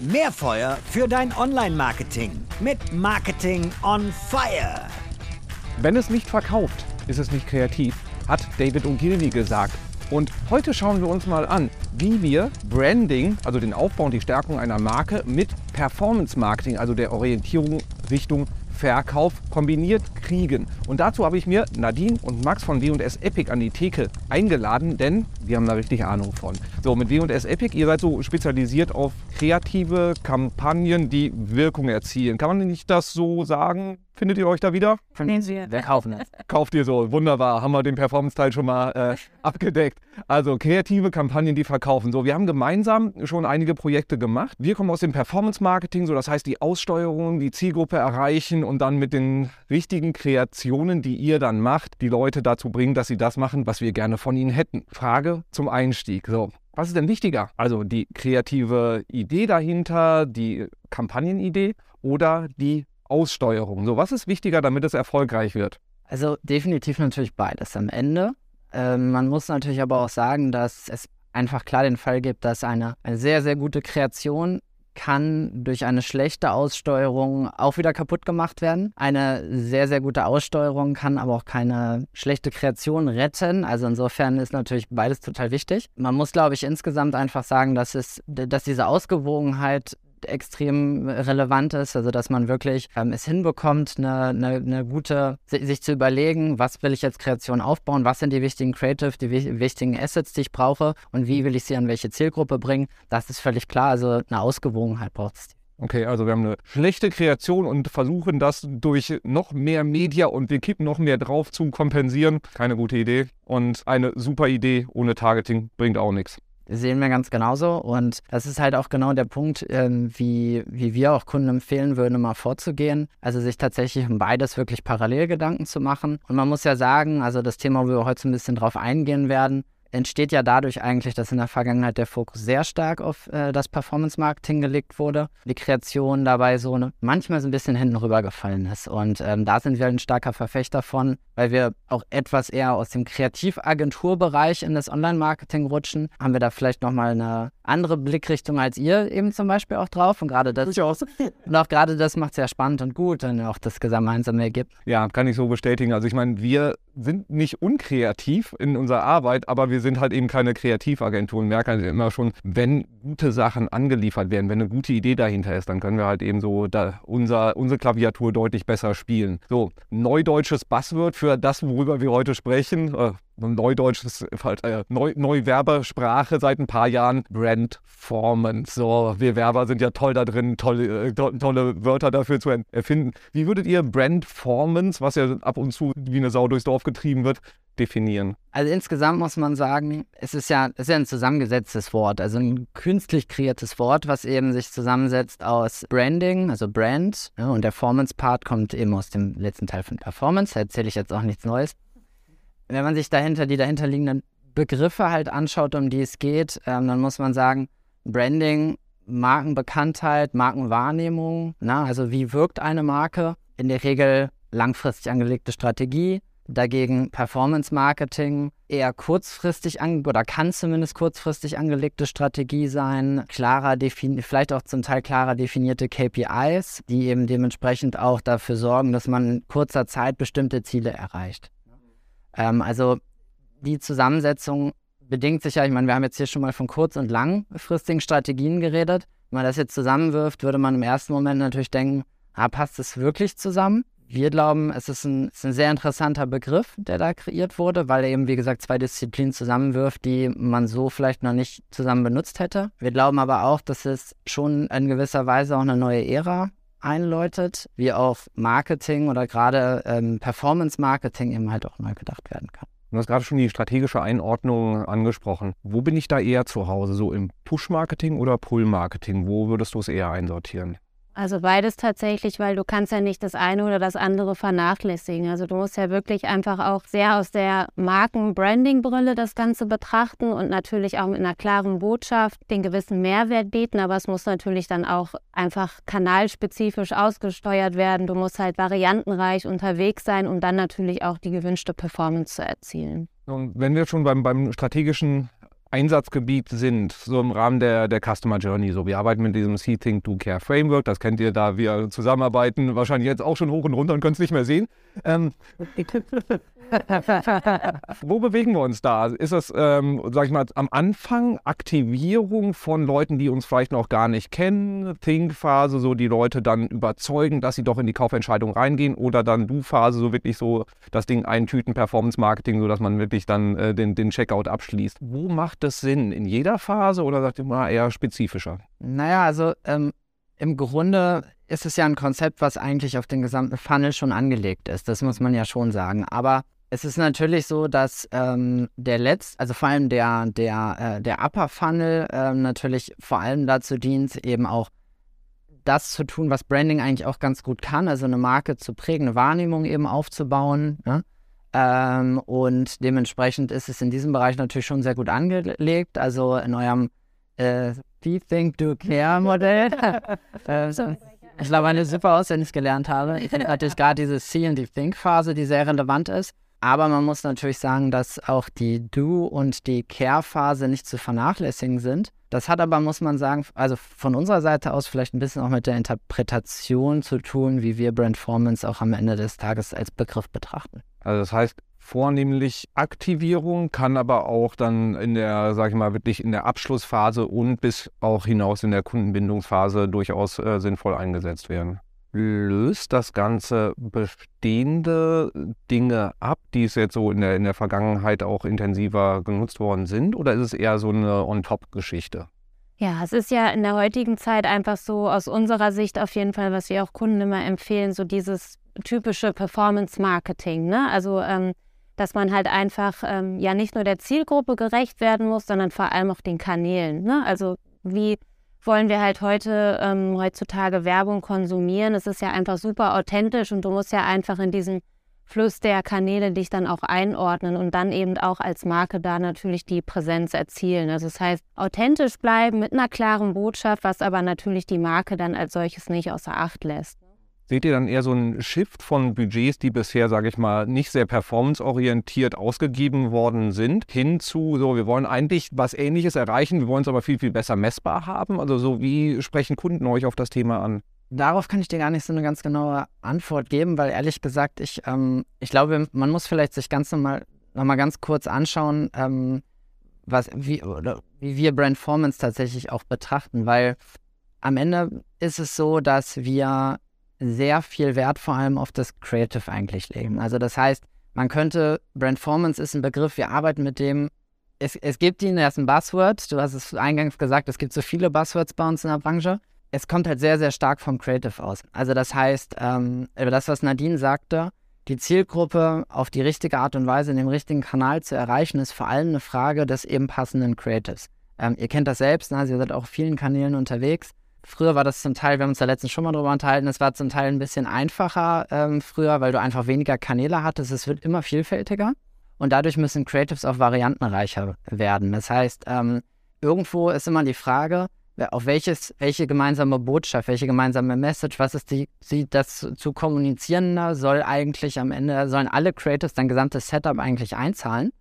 Mehr Feuer für dein Online-Marketing mit Marketing on Fire. Wenn es nicht verkauft, ist es nicht kreativ, hat David Ogilvy gesagt. Und heute schauen wir uns mal an, wie wir Branding, also den Aufbau und die Stärkung einer Marke, mit Performance Marketing, also der Orientierung Richtung Verkauf kombiniert kriegen. Und dazu habe ich mir Nadine und Max von W&S Epic an die Theke eingeladen, denn die haben da richtig Ahnung von. So, mit W&S Epic, ihr seid so spezialisiert auf kreative Kampagnen, die Wirkung erzielen. Kann man nicht das so sagen? Findet ihr euch da wieder? Nehmen wir. Wir kaufen es. Kauft ihr so. Wunderbar. Haben wir den Performance-Teil schon mal äh, abgedeckt. Also kreative Kampagnen, die verkaufen. So, wir haben gemeinsam schon einige Projekte gemacht. Wir kommen aus dem Performance-Marketing, so das heißt die Aussteuerung, die Zielgruppe erreichen und dann mit den richtigen Kreationen, die ihr dann macht, die Leute dazu bringen, dass sie das machen, was wir gerne von ihnen hätten. Frage zum Einstieg. So, was ist denn wichtiger? Also die kreative Idee dahinter, die Kampagnenidee oder die Aussteuerung. So, was ist wichtiger, damit es erfolgreich wird? Also definitiv natürlich beides am Ende. Ähm, man muss natürlich aber auch sagen, dass es einfach klar den Fall gibt, dass eine, eine sehr, sehr gute Kreation kann durch eine schlechte Aussteuerung auch wieder kaputt gemacht werden. Eine sehr, sehr gute Aussteuerung kann aber auch keine schlechte Kreation retten. Also insofern ist natürlich beides total wichtig. Man muss, glaube ich, insgesamt einfach sagen, dass, es, dass diese Ausgewogenheit extrem relevant ist, also dass man wirklich ähm, es hinbekommt, eine, eine, eine, gute, sich zu überlegen, was will ich jetzt Kreation aufbauen, was sind die wichtigen Creative, die wichtigen Assets, die ich brauche und wie will ich sie an welche Zielgruppe bringen. Das ist völlig klar, also eine Ausgewogenheit braucht es. Okay, also wir haben eine schlechte Kreation und versuchen das durch noch mehr Media und wir kippen noch mehr drauf zu kompensieren. Keine gute Idee. Und eine super Idee ohne Targeting bringt auch nichts sehen wir ganz genauso. Und das ist halt auch genau der Punkt, ähm, wie, wie wir auch Kunden empfehlen würden, immer vorzugehen. Also sich tatsächlich um beides wirklich parallel Gedanken zu machen. Und man muss ja sagen, also das Thema, wo wir heute so ein bisschen drauf eingehen werden, entsteht ja dadurch eigentlich, dass in der Vergangenheit der Fokus sehr stark auf äh, das Performance-Marketing gelegt wurde. Die Kreation dabei so ne, manchmal so ein bisschen hinten rübergefallen ist. Und ähm, da sind wir ein starker Verfechter von, weil wir auch etwas eher aus dem Kreativagenturbereich in das Online-Marketing rutschen. Haben wir da vielleicht nochmal eine andere Blickrichtung als ihr eben zum Beispiel auch drauf. Und gerade das, und auch gerade das macht es ja spannend und gut, wenn auch das gemeinsame ergibt. Ja, kann ich so bestätigen. Also ich meine, wir sind nicht unkreativ in unserer Arbeit, aber wir sind halt eben keine Kreativagenturen. Merken halt immer schon, wenn gute Sachen angeliefert werden, wenn eine gute Idee dahinter ist, dann können wir halt eben so da unser, unsere Klaviatur deutlich besser spielen. So, neudeutsches Buzzword für das, worüber wir heute sprechen. Äh, Neudeutsch ist halt äh, Neu Neuwerbersprache seit ein paar Jahren. Brandformance. So, wir Werber sind ja toll da drin, tolle, äh, to tolle Wörter dafür zu erfinden. Wie würdet ihr Brandformance, was ja ab und zu wie eine Sau durchs Dorf getrieben wird, definieren? Also insgesamt muss man sagen, es ist ja, es ist ja ein zusammengesetztes Wort, also ein künstlich kreiertes Wort, was eben sich zusammensetzt aus Branding, also Brand, ja, und der Performance-Part kommt eben aus dem letzten Teil von Performance. Da erzähle ich jetzt auch nichts Neues wenn man sich dahinter die dahinterliegenden Begriffe halt anschaut, um die es geht, ähm, dann muss man sagen, Branding, Markenbekanntheit, Markenwahrnehmung, na, also wie wirkt eine Marke? In der Regel langfristig angelegte Strategie, dagegen Performance Marketing, eher kurzfristig an oder kann zumindest kurzfristig angelegte Strategie sein, klarer vielleicht auch zum Teil klarer definierte KPIs, die eben dementsprechend auch dafür sorgen, dass man in kurzer Zeit bestimmte Ziele erreicht. Ähm, also die Zusammensetzung bedingt sich ja, ich meine, wir haben jetzt hier schon mal von kurz- und langfristigen Strategien geredet. Wenn man das jetzt zusammenwirft, würde man im ersten Moment natürlich denken, ah, passt es wirklich zusammen? Wir glauben, es ist ein, ist ein, sehr interessanter Begriff, der da kreiert wurde, weil er eben, wie gesagt, zwei Disziplinen zusammenwirft, die man so vielleicht noch nicht zusammen benutzt hätte. Wir glauben aber auch, dass es schon in gewisser Weise auch eine neue Ära einläutet, wie auch Marketing oder gerade ähm, Performance-Marketing eben halt auch neu gedacht werden kann. Du hast gerade schon die strategische Einordnung angesprochen. Wo bin ich da eher zu Hause? So im Push-Marketing oder Pull-Marketing? Wo würdest du es eher einsortieren? Also beides tatsächlich, weil du kannst ja nicht das eine oder das andere vernachlässigen. Also du musst ja wirklich einfach auch sehr aus der Marken-Branding-Brille das Ganze betrachten und natürlich auch mit einer klaren Botschaft den gewissen Mehrwert bieten. Aber es muss natürlich dann auch einfach kanalspezifisch ausgesteuert werden. Du musst halt variantenreich unterwegs sein, um dann natürlich auch die gewünschte Performance zu erzielen. Und wenn wir schon beim, beim strategischen Einsatzgebiet sind, so im Rahmen der, der Customer Journey. So, wir arbeiten mit diesem See, Think, Do, Care Framework. Das kennt ihr, da wir zusammenarbeiten, wahrscheinlich jetzt auch schon hoch und runter und können es nicht mehr sehen. Ähm, Wo bewegen wir uns da? Ist das, ähm, sag ich mal, am Anfang Aktivierung von Leuten, die uns vielleicht noch gar nicht kennen, Think-Phase, so die Leute dann überzeugen, dass sie doch in die Kaufentscheidung reingehen oder dann Du-Phase, so wirklich so das Ding eintüten, Performance-Marketing, sodass man wirklich dann äh, den, den Checkout abschließt. Wo macht das Sinn? In jeder Phase oder sagt ihr mal eher spezifischer? Naja, also ähm, im Grunde ist es ja ein Konzept, was eigentlich auf den gesamten Funnel schon angelegt ist. Das muss man ja schon sagen. Aber es ist natürlich so, dass ähm, der Letzt, also vor allem der, der, äh, der Upper Funnel äh, natürlich vor allem dazu dient, eben auch das zu tun, was Branding eigentlich auch ganz gut kann, also eine Marke zu prägen, eine Wahrnehmung eben aufzubauen. Ja? Ähm, und dementsprechend ist es in diesem Bereich natürlich schon sehr gut angelegt. Also in eurem äh, Be Think Do Care Modell. äh, ich glaube, eine super auswendig gelernt habe. Ich hatte gerade diese See and die Think Phase, die sehr relevant ist. Aber man muss natürlich sagen, dass auch die Do- und die Care-Phase nicht zu vernachlässigen sind. Das hat aber, muss man sagen, also von unserer Seite aus vielleicht ein bisschen auch mit der Interpretation zu tun, wie wir Brandformance auch am Ende des Tages als Begriff betrachten. Also das heißt, vornehmlich Aktivierung kann aber auch dann in der, sag ich mal, wirklich in der Abschlussphase und bis auch hinaus in der Kundenbindungsphase durchaus äh, sinnvoll eingesetzt werden löst das Ganze bestehende Dinge ab, die es jetzt so in der, in der Vergangenheit auch intensiver genutzt worden sind? Oder ist es eher so eine On-Top-Geschichte? Ja, es ist ja in der heutigen Zeit einfach so aus unserer Sicht auf jeden Fall, was wir auch Kunden immer empfehlen, so dieses typische Performance-Marketing. Ne? Also, ähm, dass man halt einfach ähm, ja nicht nur der Zielgruppe gerecht werden muss, sondern vor allem auch den Kanälen. Ne? Also, wie wollen wir halt heute ähm, heutzutage Werbung konsumieren. Es ist ja einfach super authentisch und du musst ja einfach in diesen Fluss der Kanäle dich dann auch einordnen und dann eben auch als Marke da natürlich die Präsenz erzielen. Also das heißt, authentisch bleiben mit einer klaren Botschaft, was aber natürlich die Marke dann als solches nicht außer Acht lässt. Seht ihr dann eher so einen Shift von Budgets, die bisher, sage ich mal, nicht sehr performanceorientiert ausgegeben worden sind, hin zu, so, wir wollen eigentlich was Ähnliches erreichen, wir wollen es aber viel, viel besser messbar haben? Also so, wie sprechen Kunden euch auf das Thema an? Darauf kann ich dir gar nicht so eine ganz genaue Antwort geben, weil ehrlich gesagt, ich, ähm, ich glaube, man muss vielleicht sich ganz nochmal noch mal ganz kurz anschauen, ähm, was, wie, oder wie wir Brandformance tatsächlich auch betrachten, weil am Ende ist es so, dass wir sehr viel Wert vor allem auf das Creative eigentlich legen. Also das heißt, man könnte, Brandformance ist ein Begriff, wir arbeiten mit dem, es, es gibt ihn, er ist ein Buzzword, du hast es eingangs gesagt, es gibt so viele Buzzwords bei uns in der Branche. Es kommt halt sehr, sehr stark vom Creative aus. Also das heißt, ähm, das, was Nadine sagte, die Zielgruppe auf die richtige Art und Weise in dem richtigen Kanal zu erreichen, ist vor allem eine Frage des eben passenden Creatives. Ähm, ihr kennt das selbst, ne? ihr seid auch auf vielen Kanälen unterwegs. Früher war das zum Teil, wir haben uns da letztens schon mal drüber unterhalten, es war zum Teil ein bisschen einfacher ähm, früher, weil du einfach weniger Kanäle hattest. Es wird immer vielfältiger und dadurch müssen Creatives auch variantenreicher werden. Das heißt, ähm, irgendwo ist immer die Frage, auf welches, welche gemeinsame Botschaft, welche gemeinsame Message, was ist die, sie das zu kommunizieren soll eigentlich am Ende, sollen alle Creatives dein gesamtes Setup eigentlich einzahlen.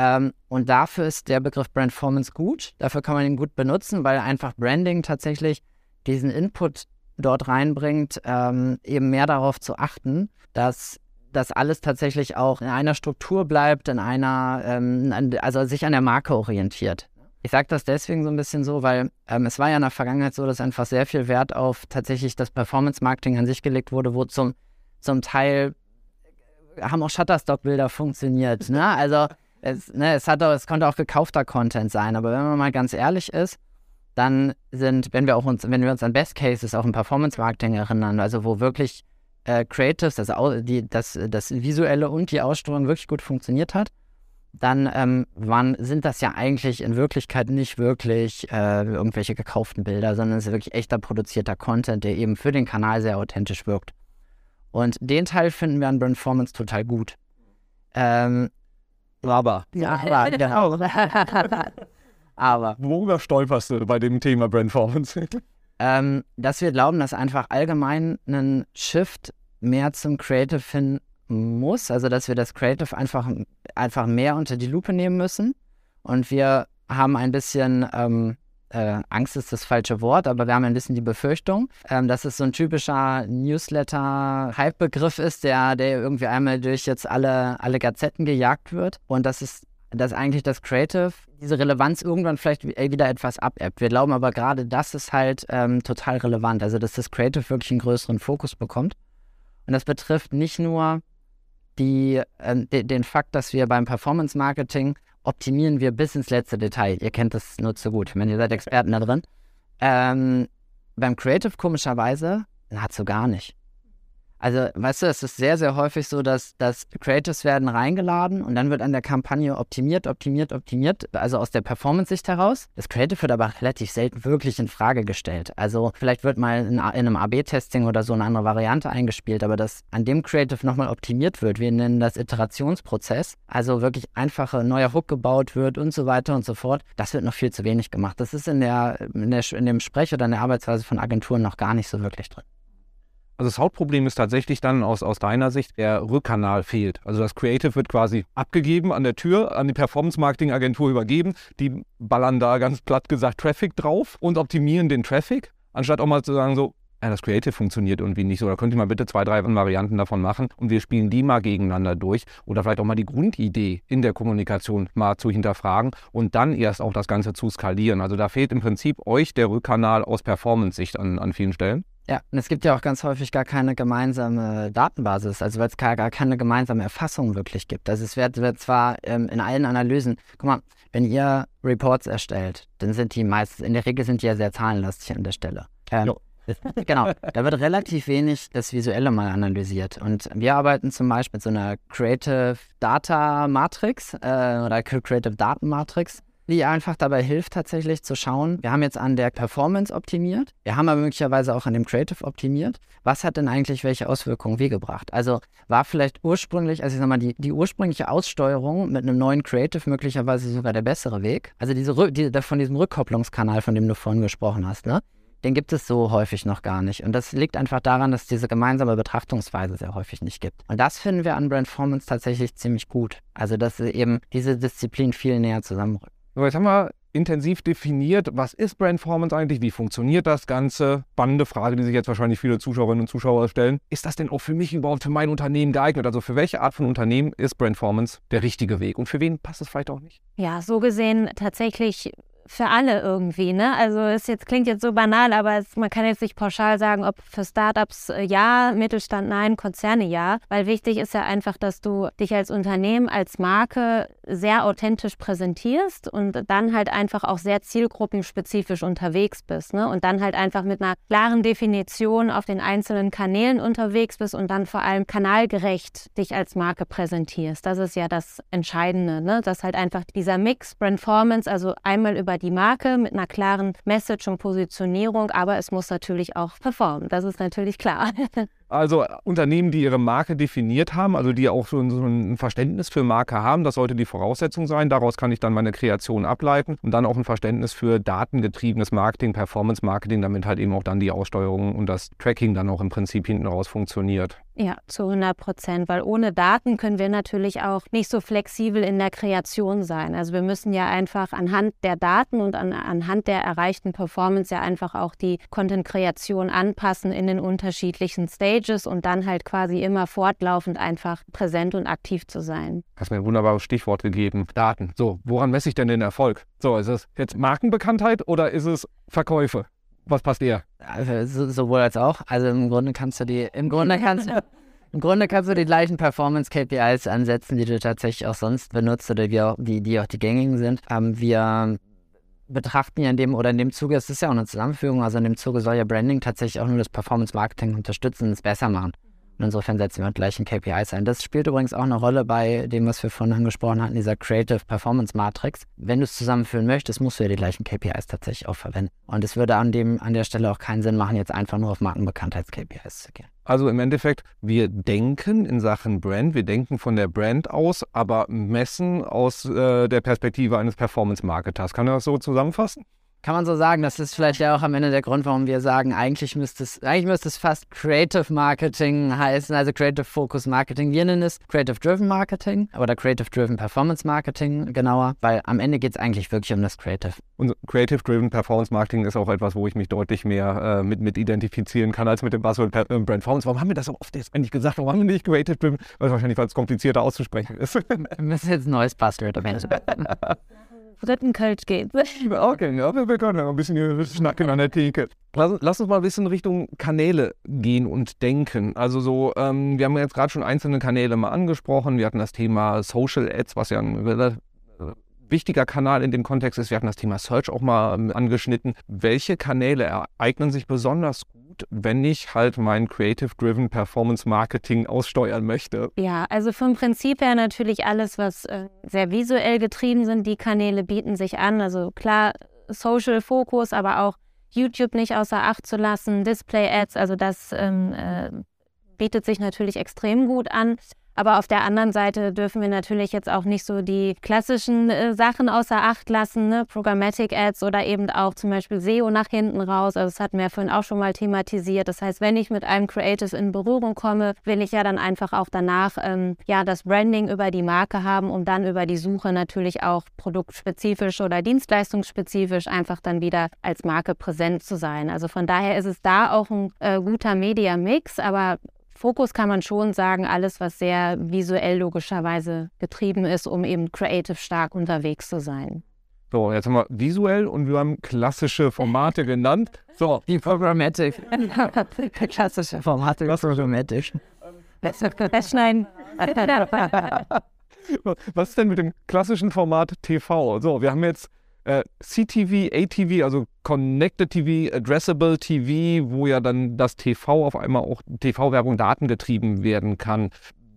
Ähm, und dafür ist der Begriff Brandformance gut. Dafür kann man ihn gut benutzen, weil einfach Branding tatsächlich diesen Input dort reinbringt, ähm, eben mehr darauf zu achten, dass das alles tatsächlich auch in einer Struktur bleibt, in einer, ähm, also sich an der Marke orientiert. Ich sage das deswegen so ein bisschen so, weil ähm, es war ja in der Vergangenheit so, dass einfach sehr viel Wert auf tatsächlich das Performance-Marketing an sich gelegt wurde, wo zum, zum Teil haben auch Shutterstock-Bilder funktioniert. Ne? Also es, ne, es, hat auch, es konnte auch gekaufter Content sein, aber wenn man mal ganz ehrlich ist, dann sind, wenn wir auch uns, wenn wir uns an Best Cases auch im Performance Marketing erinnern, also wo wirklich äh, Creatives, also die, das, das Visuelle und die Ausstrahlung wirklich gut funktioniert hat, dann ähm, waren, sind das ja eigentlich in Wirklichkeit nicht wirklich äh, irgendwelche gekauften Bilder, sondern es ist wirklich echter produzierter Content, der eben für den Kanal sehr authentisch wirkt. Und den Teil finden wir an Brandformance total gut. Ähm, aber. Ja, aber, genau. aber. Worüber stolperst du bei dem Thema Brandformance? Ähm, dass wir glauben, dass einfach allgemein ein Shift mehr zum Creative hin muss. Also, dass wir das Creative einfach, einfach mehr unter die Lupe nehmen müssen. Und wir haben ein bisschen ähm, äh, Angst ist das falsche Wort, aber wir haben ein bisschen die Befürchtung, ähm, dass es so ein typischer Newsletter-Hype-Begriff ist, der, der irgendwie einmal durch jetzt alle, alle Gazetten gejagt wird und das ist dass eigentlich das Creative diese Relevanz irgendwann vielleicht äh, wieder etwas abebbt. Wir glauben aber gerade, das ist halt ähm, total relevant, also dass das Creative wirklich einen größeren Fokus bekommt. Und das betrifft nicht nur die, äh, de, den Fakt, dass wir beim Performance Marketing optimieren wir bis ins letzte Detail. Ihr kennt das nur zu gut. Meine, ihr seid Experten da drin. Ähm, beim Creative komischerweise nahezu gar nicht. Also, weißt du, es ist sehr, sehr häufig so, dass, dass Creatives werden reingeladen und dann wird an der Kampagne optimiert, optimiert, optimiert, also aus der Performance-Sicht heraus. Das Creative wird aber relativ selten wirklich in Frage gestellt. Also, vielleicht wird mal in, in einem AB-Testing oder so eine andere Variante eingespielt, aber dass an dem Creative nochmal optimiert wird, wir nennen das Iterationsprozess, also wirklich einfache neuer Hook gebaut wird und so weiter und so fort, das wird noch viel zu wenig gemacht. Das ist in, der, in, der, in dem Sprech oder in der Arbeitsweise von Agenturen noch gar nicht so wirklich drin. Also das Hauptproblem ist tatsächlich dann aus, aus deiner Sicht, der Rückkanal fehlt. Also das Creative wird quasi abgegeben an der Tür, an die Performance-Marketing-Agentur übergeben. Die ballern da ganz platt gesagt Traffic drauf und optimieren den Traffic, anstatt auch mal zu sagen so, ja, das Creative funktioniert irgendwie nicht so. Da könnt ihr mal bitte zwei, drei Varianten davon machen und wir spielen die mal gegeneinander durch. Oder vielleicht auch mal die Grundidee in der Kommunikation mal zu hinterfragen und dann erst auch das Ganze zu skalieren. Also da fehlt im Prinzip euch der Rückkanal aus Performance-Sicht an, an vielen Stellen. Ja, und es gibt ja auch ganz häufig gar keine gemeinsame Datenbasis, also weil es gar, gar keine gemeinsame Erfassung wirklich gibt. Also es wird, wird zwar ähm, in allen Analysen, guck mal, wenn ihr Reports erstellt, dann sind die meistens, in der Regel sind die ja sehr zahlenlastig an der Stelle. Ähm, genau, da wird relativ wenig das Visuelle mal analysiert. Und wir arbeiten zum Beispiel mit so einer Creative Data Matrix äh, oder Creative Daten Matrix die einfach dabei hilft, tatsächlich zu schauen, wir haben jetzt an der Performance optimiert, wir haben aber möglicherweise auch an dem Creative optimiert. Was hat denn eigentlich welche Auswirkungen wie gebracht? Also war vielleicht ursprünglich, also ich sag mal, die, die ursprüngliche Aussteuerung mit einem neuen Creative möglicherweise sogar der bessere Weg? Also diese, die, von diesem Rückkopplungskanal, von dem du vorhin gesprochen hast, ne? den gibt es so häufig noch gar nicht. Und das liegt einfach daran, dass es diese gemeinsame Betrachtungsweise sehr häufig nicht gibt. Und das finden wir an Brandformance tatsächlich ziemlich gut. Also, dass eben diese Disziplin viel näher zusammenrückt. So, jetzt haben wir intensiv definiert, was ist Brandformance eigentlich, wie funktioniert das Ganze. Spannende Frage, die sich jetzt wahrscheinlich viele Zuschauerinnen und Zuschauer stellen. Ist das denn auch für mich überhaupt für mein Unternehmen geeignet? Also für welche Art von Unternehmen ist Brandformance der richtige Weg und für wen passt es vielleicht auch nicht? Ja, so gesehen tatsächlich für alle irgendwie, ne? Also es jetzt klingt jetzt so banal, aber es, man kann jetzt nicht pauschal sagen, ob für Startups äh, ja, Mittelstand nein, Konzerne ja, weil wichtig ist ja einfach, dass du dich als Unternehmen, als Marke sehr authentisch präsentierst und dann halt einfach auch sehr zielgruppenspezifisch unterwegs bist, ne? Und dann halt einfach mit einer klaren Definition auf den einzelnen Kanälen unterwegs bist und dann vor allem kanalgerecht dich als Marke präsentierst. Das ist ja das Entscheidende, ne? Dass halt einfach dieser Mix Brandformance, also einmal über die Marke mit einer klaren Message und Positionierung, aber es muss natürlich auch performen. Das ist natürlich klar. Also Unternehmen, die ihre Marke definiert haben, also die auch so ein Verständnis für Marke haben, das sollte die Voraussetzung sein. Daraus kann ich dann meine Kreation ableiten und dann auch ein Verständnis für datengetriebenes Marketing, Performance Marketing, damit halt eben auch dann die Aussteuerung und das Tracking dann auch im Prinzip hinten raus funktioniert. Ja, zu 100 Prozent, weil ohne Daten können wir natürlich auch nicht so flexibel in der Kreation sein. Also wir müssen ja einfach anhand der Daten und an, anhand der erreichten Performance ja einfach auch die Content-Kreation anpassen in den unterschiedlichen Stages und dann halt quasi immer fortlaufend einfach präsent und aktiv zu sein. Hast mir ein wunderbares Stichwort gegeben, Daten. So, woran messe ich denn den Erfolg? So, ist es jetzt Markenbekanntheit oder ist es Verkäufe? Was passt eher? Also, sowohl als auch. Also im Grunde kannst du die, im Grunde kannst du, im Grunde kannst du die gleichen Performance-KPIs ansetzen, die du tatsächlich auch sonst benutzt oder die, auch, die, die auch die gängigen sind. Ähm, wir betrachten ja in dem oder in dem Zuge, es ist ja auch eine Zusammenführung, also in dem Zuge soll ja Branding tatsächlich auch nur das Performance-Marketing unterstützen und es besser machen. Und insofern setzen wir mit gleichen KPIs ein. Das spielt übrigens auch eine Rolle bei dem, was wir vorhin angesprochen hatten, dieser Creative Performance Matrix. Wenn du es zusammenführen möchtest, musst du ja die gleichen KPIs tatsächlich auch verwenden. Und es würde an, dem, an der Stelle auch keinen Sinn machen, jetzt einfach nur auf Markenbekanntheits-KPIs zu gehen. Also im Endeffekt, wir denken in Sachen Brand, wir denken von der Brand aus, aber messen aus äh, der Perspektive eines Performance-Marketers. Kann man das so zusammenfassen? Kann man so sagen, das ist vielleicht ja auch am Ende der Grund, warum wir sagen, eigentlich müsste es, eigentlich müsste es fast Creative Marketing heißen, also Creative Focus Marketing. Wir nennen es Creative Driven Marketing oder Creative Driven Performance Marketing genauer, weil am Ende geht es eigentlich wirklich um das Creative. Und Creative Driven Performance Marketing ist auch etwas, wo ich mich deutlich mehr äh, mit, mit identifizieren kann als mit dem Buzzword äh, Brand Performance. Warum haben wir das so oft jetzt eigentlich gesagt? Warum haben wir nicht Creative Driven? Weil es wahrscheinlich, weil es komplizierter auszusprechen ist. wir müssen jetzt ein neues Buzzword dritten Kölsch geht. Okay, ja, wir können ja ein bisschen hier schnacken an der Theke. Lass, lass, uns mal ein bisschen Richtung Kanäle gehen und denken. Also so, ähm, wir haben jetzt gerade schon einzelne Kanäle mal angesprochen. Wir hatten das Thema Social Ads, was ja ein wichtiger Kanal in dem Kontext ist. Wir hatten das Thema Search auch mal ähm, angeschnitten. Welche Kanäle eignen sich besonders gut, wenn ich halt mein Creative-Driven Performance Marketing aussteuern möchte? Ja, also vom Prinzip her natürlich alles, was äh, sehr visuell getrieben sind, die Kanäle bieten sich an. Also klar, Social Fokus, aber auch YouTube nicht außer Acht zu lassen, Display-Ads, also das ähm, äh, bietet sich natürlich extrem gut an. Aber auf der anderen Seite dürfen wir natürlich jetzt auch nicht so die klassischen äh, Sachen außer Acht lassen, ne? Programmatic Ads oder eben auch zum Beispiel SEO nach hinten raus. Also das hatten wir ja vorhin auch schon mal thematisiert. Das heißt, wenn ich mit einem Creative in Berührung komme, will ich ja dann einfach auch danach ähm, ja das Branding über die Marke haben, um dann über die Suche natürlich auch produktspezifisch oder dienstleistungsspezifisch einfach dann wieder als Marke präsent zu sein. Also von daher ist es da auch ein äh, guter Media-Mix, aber Fokus kann man schon sagen, alles, was sehr visuell logischerweise getrieben ist, um eben creative stark unterwegs zu sein. So, jetzt haben wir visuell und wir haben klassische Formate genannt. So. Die Programmatic. klassische Formate. Programmatic. Das schneiden. Was ist denn mit dem klassischen Format TV? So, wir haben jetzt äh, CTV, ATV, also Connected TV, Addressable TV, wo ja dann das TV auf einmal auch TV-Werbung datengetrieben werden kann.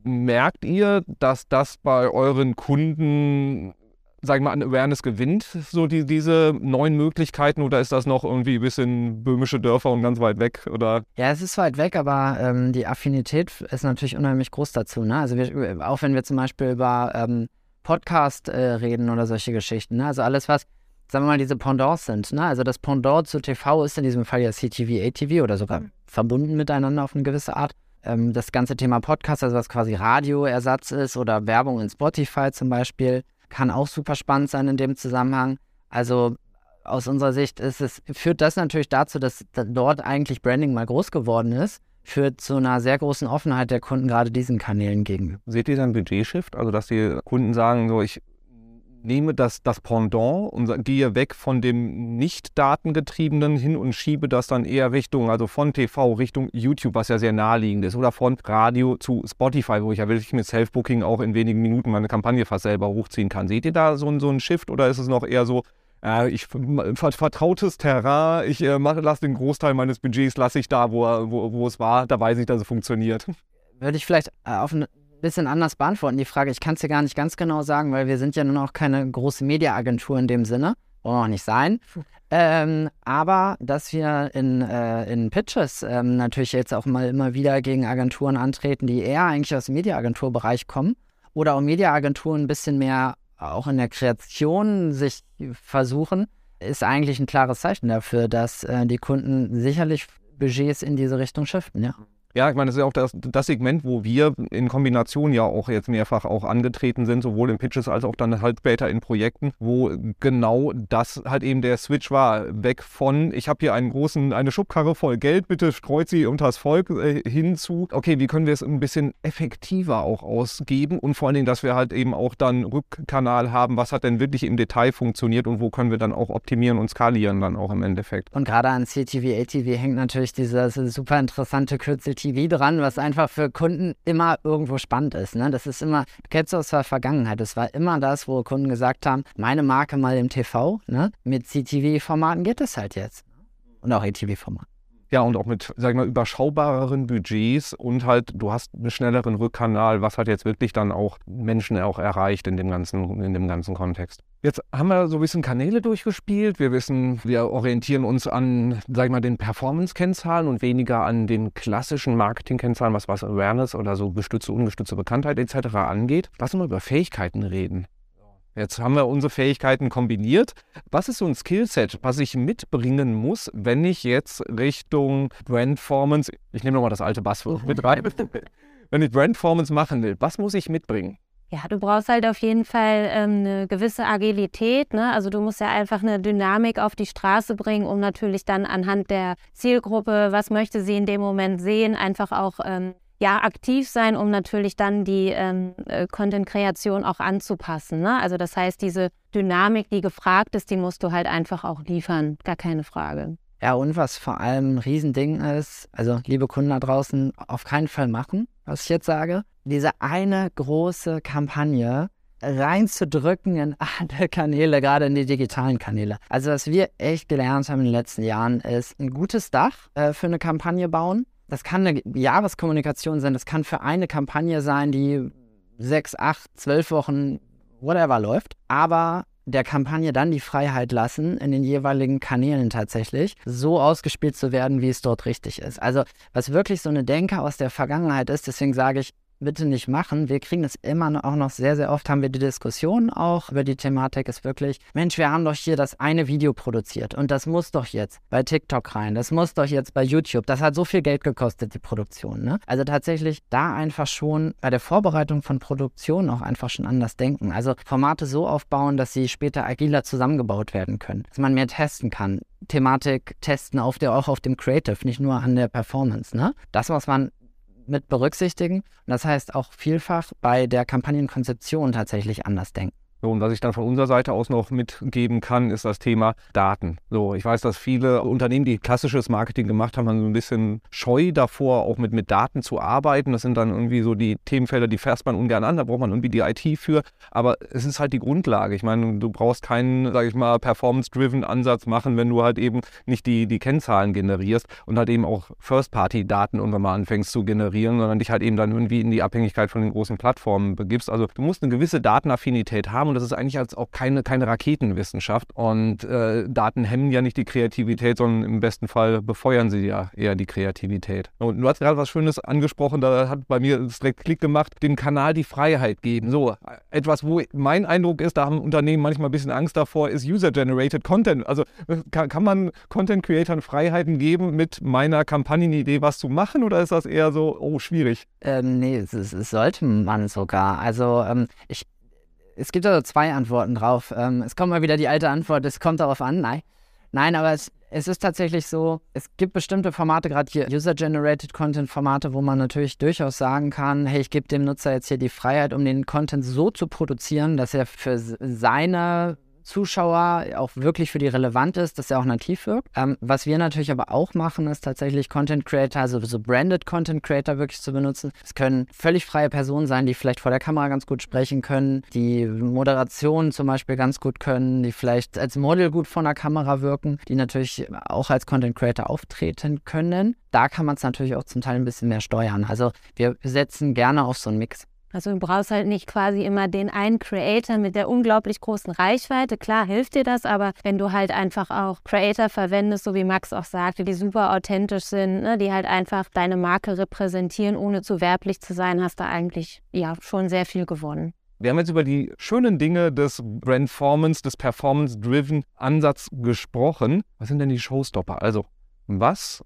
Merkt ihr, dass das bei euren Kunden, sag ich mal, an Awareness gewinnt, so die, diese neuen Möglichkeiten, oder ist das noch irgendwie ein bisschen böhmische Dörfer und ganz weit weg? Oder? Ja, es ist weit weg, aber ähm, die Affinität ist natürlich unheimlich groß dazu. Ne? Also wir, auch wenn wir zum Beispiel über ähm, Podcast äh, reden oder solche Geschichten. Ne? Also alles, was, sagen wir mal, diese Pendants sind. Ne? Also das Pendant zu TV ist in diesem Fall ja CTV, ATV oder sogar mhm. verbunden miteinander auf eine gewisse Art. Ähm, das ganze Thema Podcast, also was quasi Radioersatz ist oder Werbung in Spotify zum Beispiel, kann auch super spannend sein in dem Zusammenhang. Also aus unserer Sicht ist es, führt das natürlich dazu, dass dort eigentlich Branding mal groß geworden ist führt zu einer sehr großen Offenheit der Kunden gerade diesen Kanälen gegenüber. Seht ihr dann Budget-Shift? Also, dass die Kunden sagen, so, ich nehme das, das Pendant und gehe weg von dem nicht datengetriebenen hin und schiebe das dann eher Richtung, also von TV Richtung YouTube, was ja sehr naheliegend ist, oder von Radio zu Spotify, wo ich ja wirklich mit Self-Booking auch in wenigen Minuten meine Kampagne fast selber hochziehen kann. Seht ihr da so, so einen Shift oder ist es noch eher so, äh, ich vertrautes Terrain, ich äh, lasse den Großteil meines Budgets lasse ich da, wo, wo, wo es war, da weiß ich, dass es funktioniert. Würde ich vielleicht äh, auf ein bisschen anders beantworten, die Frage. Ich kann es dir gar nicht ganz genau sagen, weil wir sind ja nun auch keine große Mediaagentur in dem Sinne. Wollen wir auch nicht sein. Ähm, aber dass wir in, äh, in Pitches ähm, natürlich jetzt auch mal immer wieder gegen Agenturen antreten, die eher eigentlich aus dem Mediaagenturbereich kommen oder auch Mediaagenturen ein bisschen mehr auch in der Kreation sich versuchen, ist eigentlich ein klares Zeichen dafür, dass äh, die Kunden sicherlich Budgets in diese Richtung shiften, ja. Ja, ich meine, das ist ja auch das, das, Segment, wo wir in Kombination ja auch jetzt mehrfach auch angetreten sind, sowohl in Pitches als auch dann halt später in Projekten, wo genau das halt eben der Switch war. Weg von, ich habe hier einen großen, eine Schubkarre voll Geld, bitte streut sie unter das Volk äh, hinzu. Okay, wie können wir es ein bisschen effektiver auch ausgeben und vor allen Dingen, dass wir halt eben auch dann Rückkanal haben, was hat denn wirklich im Detail funktioniert und wo können wir dann auch optimieren und skalieren dann auch im Endeffekt. Und gerade an CTV, ATV hängt natürlich dieses super interessante Kürzel TV dran, was einfach für Kunden immer irgendwo spannend ist. Ne? Das ist immer, du kennst aus der Vergangenheit, das war immer das, wo Kunden gesagt haben, meine Marke mal im TV, ne? mit CTV-Formaten geht es halt jetzt. Und auch ETV-Formaten. Ja, und auch mit, sag ich mal, überschaubareren Budgets und halt, du hast einen schnelleren Rückkanal, was halt jetzt wirklich dann auch Menschen auch erreicht in dem ganzen, in dem ganzen Kontext. Jetzt haben wir so ein bisschen Kanäle durchgespielt. Wir wissen, wir orientieren uns an, sag ich mal, den Performance-Kennzahlen und weniger an den klassischen Marketing-Kennzahlen, was, was Awareness oder so gestützte, ungestützte Bekanntheit etc. angeht. Lass uns mal über Fähigkeiten reden. Jetzt haben wir unsere Fähigkeiten kombiniert. Was ist so ein Skillset, was ich mitbringen muss, wenn ich jetzt Richtung Brandformance, ich nehme nochmal das alte Buzzword mit rein, wenn ich Brandformance machen will, was muss ich mitbringen? Ja, du brauchst halt auf jeden Fall ähm, eine gewisse Agilität. Ne? Also du musst ja einfach eine Dynamik auf die Straße bringen, um natürlich dann anhand der Zielgruppe, was möchte sie in dem Moment sehen, einfach auch ähm, ja, aktiv sein, um natürlich dann die ähm, äh, Content-Kreation auch anzupassen. Ne? Also das heißt, diese Dynamik, die gefragt ist, die musst du halt einfach auch liefern, gar keine Frage. Ja, und was vor allem ein Riesending ist, also liebe Kunden da draußen, auf keinen Fall machen, was ich jetzt sage. Diese eine große Kampagne reinzudrücken in alle Kanäle, gerade in die digitalen Kanäle. Also was wir echt gelernt haben in den letzten Jahren, ist ein gutes Dach äh, für eine Kampagne bauen. Das kann eine Jahreskommunikation sein, das kann für eine Kampagne sein, die sechs, acht, zwölf Wochen, whatever läuft. Aber der Kampagne dann die Freiheit lassen, in den jeweiligen Kanälen tatsächlich so ausgespielt zu werden, wie es dort richtig ist. Also was wirklich so eine Denke aus der Vergangenheit ist, deswegen sage ich, bitte nicht machen. Wir kriegen es immer auch noch sehr, sehr oft, haben wir die Diskussion auch über die Thematik, ist wirklich, Mensch, wir haben doch hier das eine Video produziert und das muss doch jetzt bei TikTok rein, das muss doch jetzt bei YouTube, das hat so viel Geld gekostet, die Produktion. Ne? Also tatsächlich da einfach schon bei der Vorbereitung von Produktionen auch einfach schon anders denken. Also Formate so aufbauen, dass sie später agiler zusammengebaut werden können, dass man mehr testen kann. Thematik testen auf der, auch auf dem Creative, nicht nur an der Performance. Ne? Das, was man mit berücksichtigen. Das heißt auch vielfach bei der Kampagnenkonzeption tatsächlich anders denken. So, und was ich dann von unserer Seite aus noch mitgeben kann, ist das Thema Daten. So, ich weiß, dass viele Unternehmen, die klassisches Marketing gemacht haben, haben so ein bisschen scheu davor, auch mit, mit Daten zu arbeiten. Das sind dann irgendwie so die Themenfelder, die fährst man ungern an, da braucht man irgendwie die IT für. Aber es ist halt die Grundlage. Ich meine, du brauchst keinen, sage ich mal, performance-driven Ansatz machen, wenn du halt eben nicht die, die Kennzahlen generierst und halt eben auch First-Party-Daten irgendwann mal anfängst zu generieren, sondern dich halt eben dann irgendwie in die Abhängigkeit von den großen Plattformen begibst. Also du musst eine gewisse Datenaffinität haben und das ist eigentlich als auch keine, keine Raketenwissenschaft. Und äh, Daten hemmen ja nicht die Kreativität, sondern im besten Fall befeuern sie ja eher die Kreativität. Und du hast gerade was Schönes angesprochen, da hat bei mir direkt Klick gemacht, dem Kanal die Freiheit geben. So, etwas, wo mein Eindruck ist, da haben Unternehmen manchmal ein bisschen Angst davor, ist User-Generated Content. Also kann, kann man Content-Creatern Freiheiten geben, mit meiner Kampagnenidee was zu machen oder ist das eher so, oh, schwierig? Ähm, nee, es, es sollte man sogar. Also ähm, ich, es gibt also zwei Antworten drauf. Ähm, es kommt mal wieder die alte Antwort, es kommt darauf an. Nein, nein aber es, es ist tatsächlich so, es gibt bestimmte Formate, gerade hier User-Generated Content-Formate, wo man natürlich durchaus sagen kann, hey, ich gebe dem Nutzer jetzt hier die Freiheit, um den Content so zu produzieren, dass er für seine Zuschauer auch wirklich für die relevant ist, dass er auch nativ wirkt. Ähm, was wir natürlich aber auch machen, ist tatsächlich Content Creator, also so branded Content Creator wirklich zu benutzen. Es können völlig freie Personen sein, die vielleicht vor der Kamera ganz gut sprechen können, die Moderation zum Beispiel ganz gut können, die vielleicht als Model gut vor der Kamera wirken, die natürlich auch als Content Creator auftreten können. Da kann man es natürlich auch zum Teil ein bisschen mehr steuern. Also wir setzen gerne auf so einen Mix. Also du brauchst halt nicht quasi immer den einen Creator mit der unglaublich großen Reichweite. Klar hilft dir das, aber wenn du halt einfach auch Creator verwendest, so wie Max auch sagte, die super authentisch sind, ne, die halt einfach deine Marke repräsentieren, ohne zu werblich zu sein, hast du eigentlich ja schon sehr viel gewonnen. Wir haben jetzt über die schönen Dinge des Brandformance, des Performance-Driven Ansatz gesprochen. Was sind denn die Showstopper? Also, was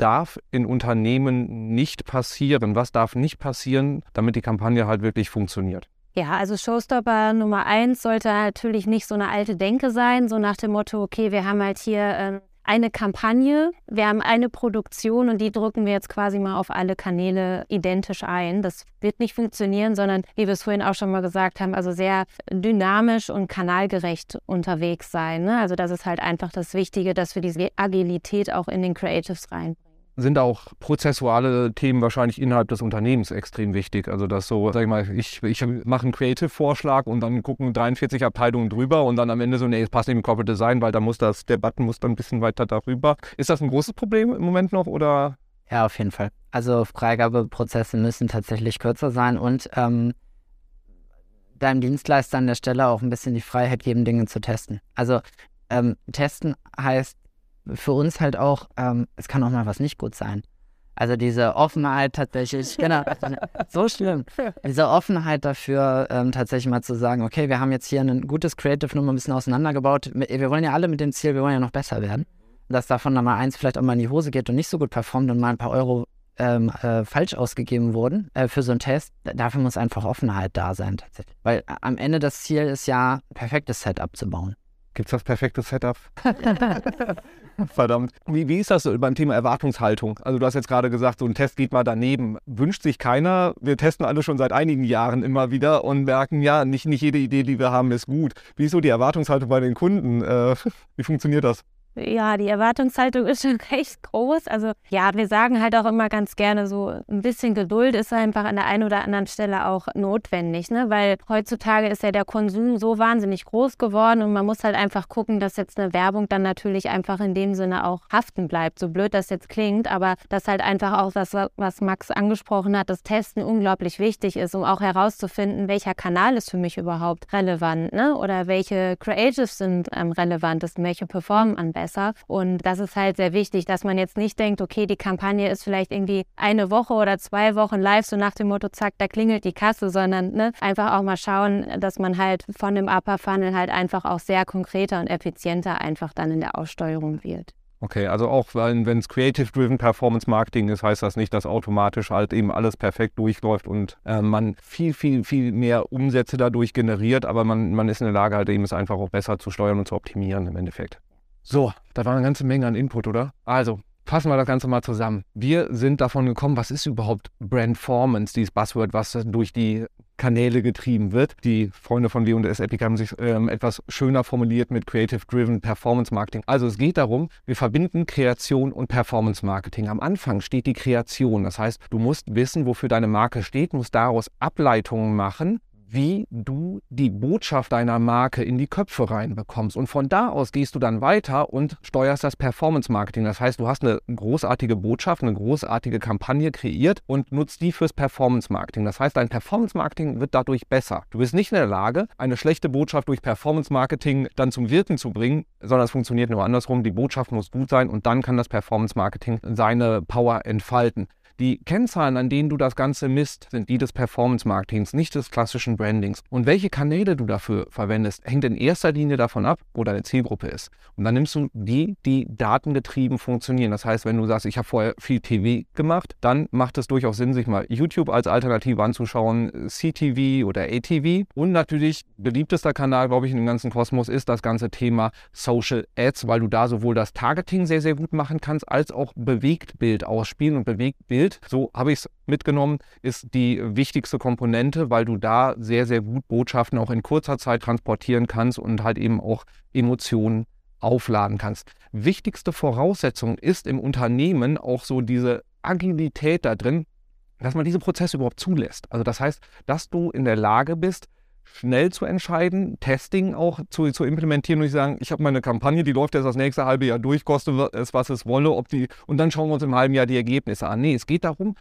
darf in Unternehmen nicht passieren? Was darf nicht passieren, damit die Kampagne halt wirklich funktioniert? Ja, also Showstopper Nummer eins sollte natürlich nicht so eine alte Denke sein, so nach dem Motto, okay, wir haben halt hier ähm, eine Kampagne, wir haben eine Produktion und die drücken wir jetzt quasi mal auf alle Kanäle identisch ein. Das wird nicht funktionieren, sondern wie wir es vorhin auch schon mal gesagt haben, also sehr dynamisch und kanalgerecht unterwegs sein. Ne? Also das ist halt einfach das Wichtige, dass wir diese Agilität auch in den Creatives reinbringen sind auch prozessuale Themen wahrscheinlich innerhalb des Unternehmens extrem wichtig. Also dass so, sag ich mal, ich, ich mache einen Creative-Vorschlag und dann gucken 43 Abteilungen drüber und dann am Ende so, nee, es passt nicht im Corporate Design, weil da muss das, der Button muss dann ein bisschen weiter darüber. Ist das ein großes Problem im Moment noch oder? Ja, auf jeden Fall. Also Freigabeprozesse müssen tatsächlich kürzer sein und ähm, deinem Dienstleister an der Stelle auch ein bisschen die Freiheit geben, Dinge zu testen. Also ähm, testen heißt für uns halt auch, ähm, es kann auch mal was nicht gut sein. Also diese Offenheit tatsächlich, genau, so schlimm. Diese Offenheit dafür, ähm, tatsächlich mal zu sagen, okay, wir haben jetzt hier ein gutes Creative nur mal ein bisschen auseinandergebaut. Wir wollen ja alle mit dem Ziel, wir wollen ja noch besser werden. Dass davon dann mal eins vielleicht auch mal in die Hose geht und nicht so gut performt und mal ein paar Euro ähm, äh, falsch ausgegeben wurden äh, für so einen Test, dafür muss einfach Offenheit da sein tatsächlich. Weil am Ende das Ziel ist ja, ein perfektes Setup zu bauen. Gibt es das perfekte Setup? Verdammt. Wie, wie ist das beim Thema Erwartungshaltung? Also du hast jetzt gerade gesagt, so ein Test geht mal daneben. Wünscht sich keiner. Wir testen alle schon seit einigen Jahren immer wieder und merken, ja, nicht, nicht jede Idee, die wir haben, ist gut. Wie ist so die Erwartungshaltung bei den Kunden? Äh, wie funktioniert das? Ja, die Erwartungshaltung ist schon recht groß. Also ja, wir sagen halt auch immer ganz gerne so, ein bisschen Geduld ist einfach an der einen oder anderen Stelle auch notwendig, ne? Weil heutzutage ist ja der Konsum so wahnsinnig groß geworden und man muss halt einfach gucken, dass jetzt eine Werbung dann natürlich einfach in dem Sinne auch haften bleibt. So blöd das jetzt klingt, aber dass halt einfach auch das, was Max angesprochen hat, das Testen unglaublich wichtig ist, um auch herauszufinden, welcher Kanal ist für mich überhaupt relevant, ne? Oder welche Creatives sind am relevantesten, welche performen am besten besser. Und das ist halt sehr wichtig, dass man jetzt nicht denkt, okay, die Kampagne ist vielleicht irgendwie eine Woche oder zwei Wochen live, so nach dem Motto, zack, da klingelt die Kasse, sondern ne, einfach auch mal schauen, dass man halt von dem Upper Funnel halt einfach auch sehr konkreter und effizienter einfach dann in der Aussteuerung wird. Okay, also auch wenn es Creative-Driven Performance Marketing ist, heißt das nicht, dass automatisch halt eben alles perfekt durchläuft und äh, man viel, viel, viel mehr Umsätze dadurch generiert, aber man, man ist in der Lage, halt eben es einfach auch besser zu steuern und zu optimieren im Endeffekt. So, da war eine ganze Menge an Input, oder? Also, fassen wir das Ganze mal zusammen. Wir sind davon gekommen, was ist überhaupt Brandformance, dieses Buzzword, was durch die Kanäle getrieben wird. Die Freunde von W&S Epic haben sich ähm, etwas schöner formuliert mit Creative Driven Performance Marketing. Also es geht darum, wir verbinden Kreation und Performance Marketing. Am Anfang steht die Kreation. Das heißt, du musst wissen, wofür deine Marke steht, musst daraus Ableitungen machen, wie du die Botschaft deiner Marke in die Köpfe reinbekommst. Und von da aus gehst du dann weiter und steuerst das Performance Marketing. Das heißt, du hast eine großartige Botschaft, eine großartige Kampagne kreiert und nutzt die fürs Performance Marketing. Das heißt, dein Performance Marketing wird dadurch besser. Du bist nicht in der Lage, eine schlechte Botschaft durch Performance Marketing dann zum Wirken zu bringen, sondern es funktioniert nur andersrum. Die Botschaft muss gut sein und dann kann das Performance Marketing seine Power entfalten. Die Kennzahlen, an denen du das Ganze misst, sind die des Performance-Marketings, nicht des klassischen Brandings. Und welche Kanäle du dafür verwendest, hängt in erster Linie davon ab, wo deine Zielgruppe ist. Und dann nimmst du die, die datengetrieben funktionieren. Das heißt, wenn du sagst, ich habe vorher viel TV gemacht, dann macht es durchaus Sinn, sich mal YouTube als Alternative anzuschauen, CTV oder ATV. Und natürlich beliebtester Kanal, glaube ich, in dem ganzen Kosmos ist das ganze Thema Social Ads, weil du da sowohl das Targeting sehr, sehr gut machen kannst, als auch Bewegtbild ausspielen und Bewegtbild Bild, so habe ich es mitgenommen, ist die wichtigste Komponente, weil du da sehr, sehr gut Botschaften auch in kurzer Zeit transportieren kannst und halt eben auch Emotionen aufladen kannst. Wichtigste Voraussetzung ist im Unternehmen auch so diese Agilität da drin, dass man diese Prozesse überhaupt zulässt. Also das heißt, dass du in der Lage bist, schnell zu entscheiden, Testing auch zu, zu implementieren und nicht sagen, ich habe meine Kampagne, die läuft jetzt das nächste halbe Jahr durch, kostet es, was es wolle, ob die, und dann schauen wir uns im halben Jahr die Ergebnisse an. Nee, es geht darum,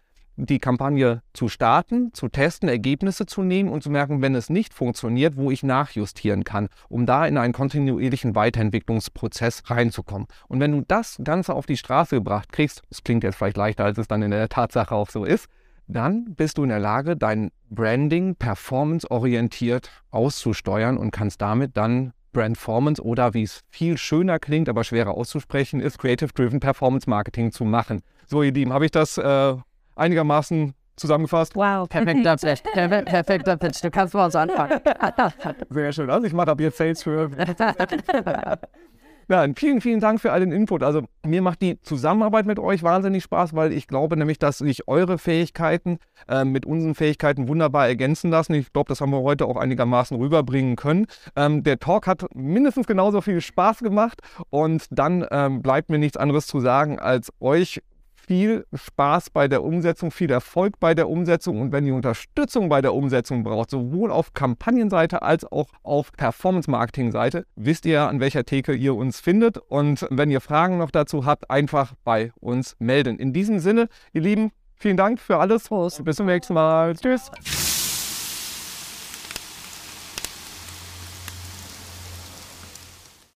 die Kampagne zu starten, zu testen, Ergebnisse zu nehmen und zu merken, wenn es nicht funktioniert, wo ich nachjustieren kann, um da in einen kontinuierlichen Weiterentwicklungsprozess reinzukommen. Und wenn du das Ganze auf die Straße gebracht kriegst, es klingt jetzt vielleicht leichter, als es dann in der Tatsache auch so ist, dann bist du in der Lage, dein Branding performanceorientiert auszusteuern und kannst damit dann Brandformance oder wie es viel schöner klingt, aber schwerer auszusprechen ist, Creative Driven Performance Marketing zu machen. So, ihr Lieben, habe ich das äh, einigermaßen zusammengefasst? Wow, perfekter Pitch. Perfekter Pitch. Du kannst mal uns anfangen. Sehr schön. Also ich mache ab jetzt Sales für. Ja, vielen, vielen Dank für all den Input. Also mir macht die Zusammenarbeit mit euch wahnsinnig Spaß, weil ich glaube nämlich, dass sich eure Fähigkeiten äh, mit unseren Fähigkeiten wunderbar ergänzen lassen. Ich glaube, das haben wir heute auch einigermaßen rüberbringen können. Ähm, der Talk hat mindestens genauso viel Spaß gemacht und dann ähm, bleibt mir nichts anderes zu sagen, als euch viel Spaß bei der Umsetzung, viel Erfolg bei der Umsetzung und wenn ihr Unterstützung bei der Umsetzung braucht, sowohl auf Kampagnenseite als auch auf Performance-Marketing-Seite, wisst ihr, an welcher Theke ihr uns findet und wenn ihr Fragen noch dazu habt, einfach bei uns melden. In diesem Sinne, ihr Lieben, vielen Dank für alles. Prost. Bis zum nächsten Mal. Tschüss.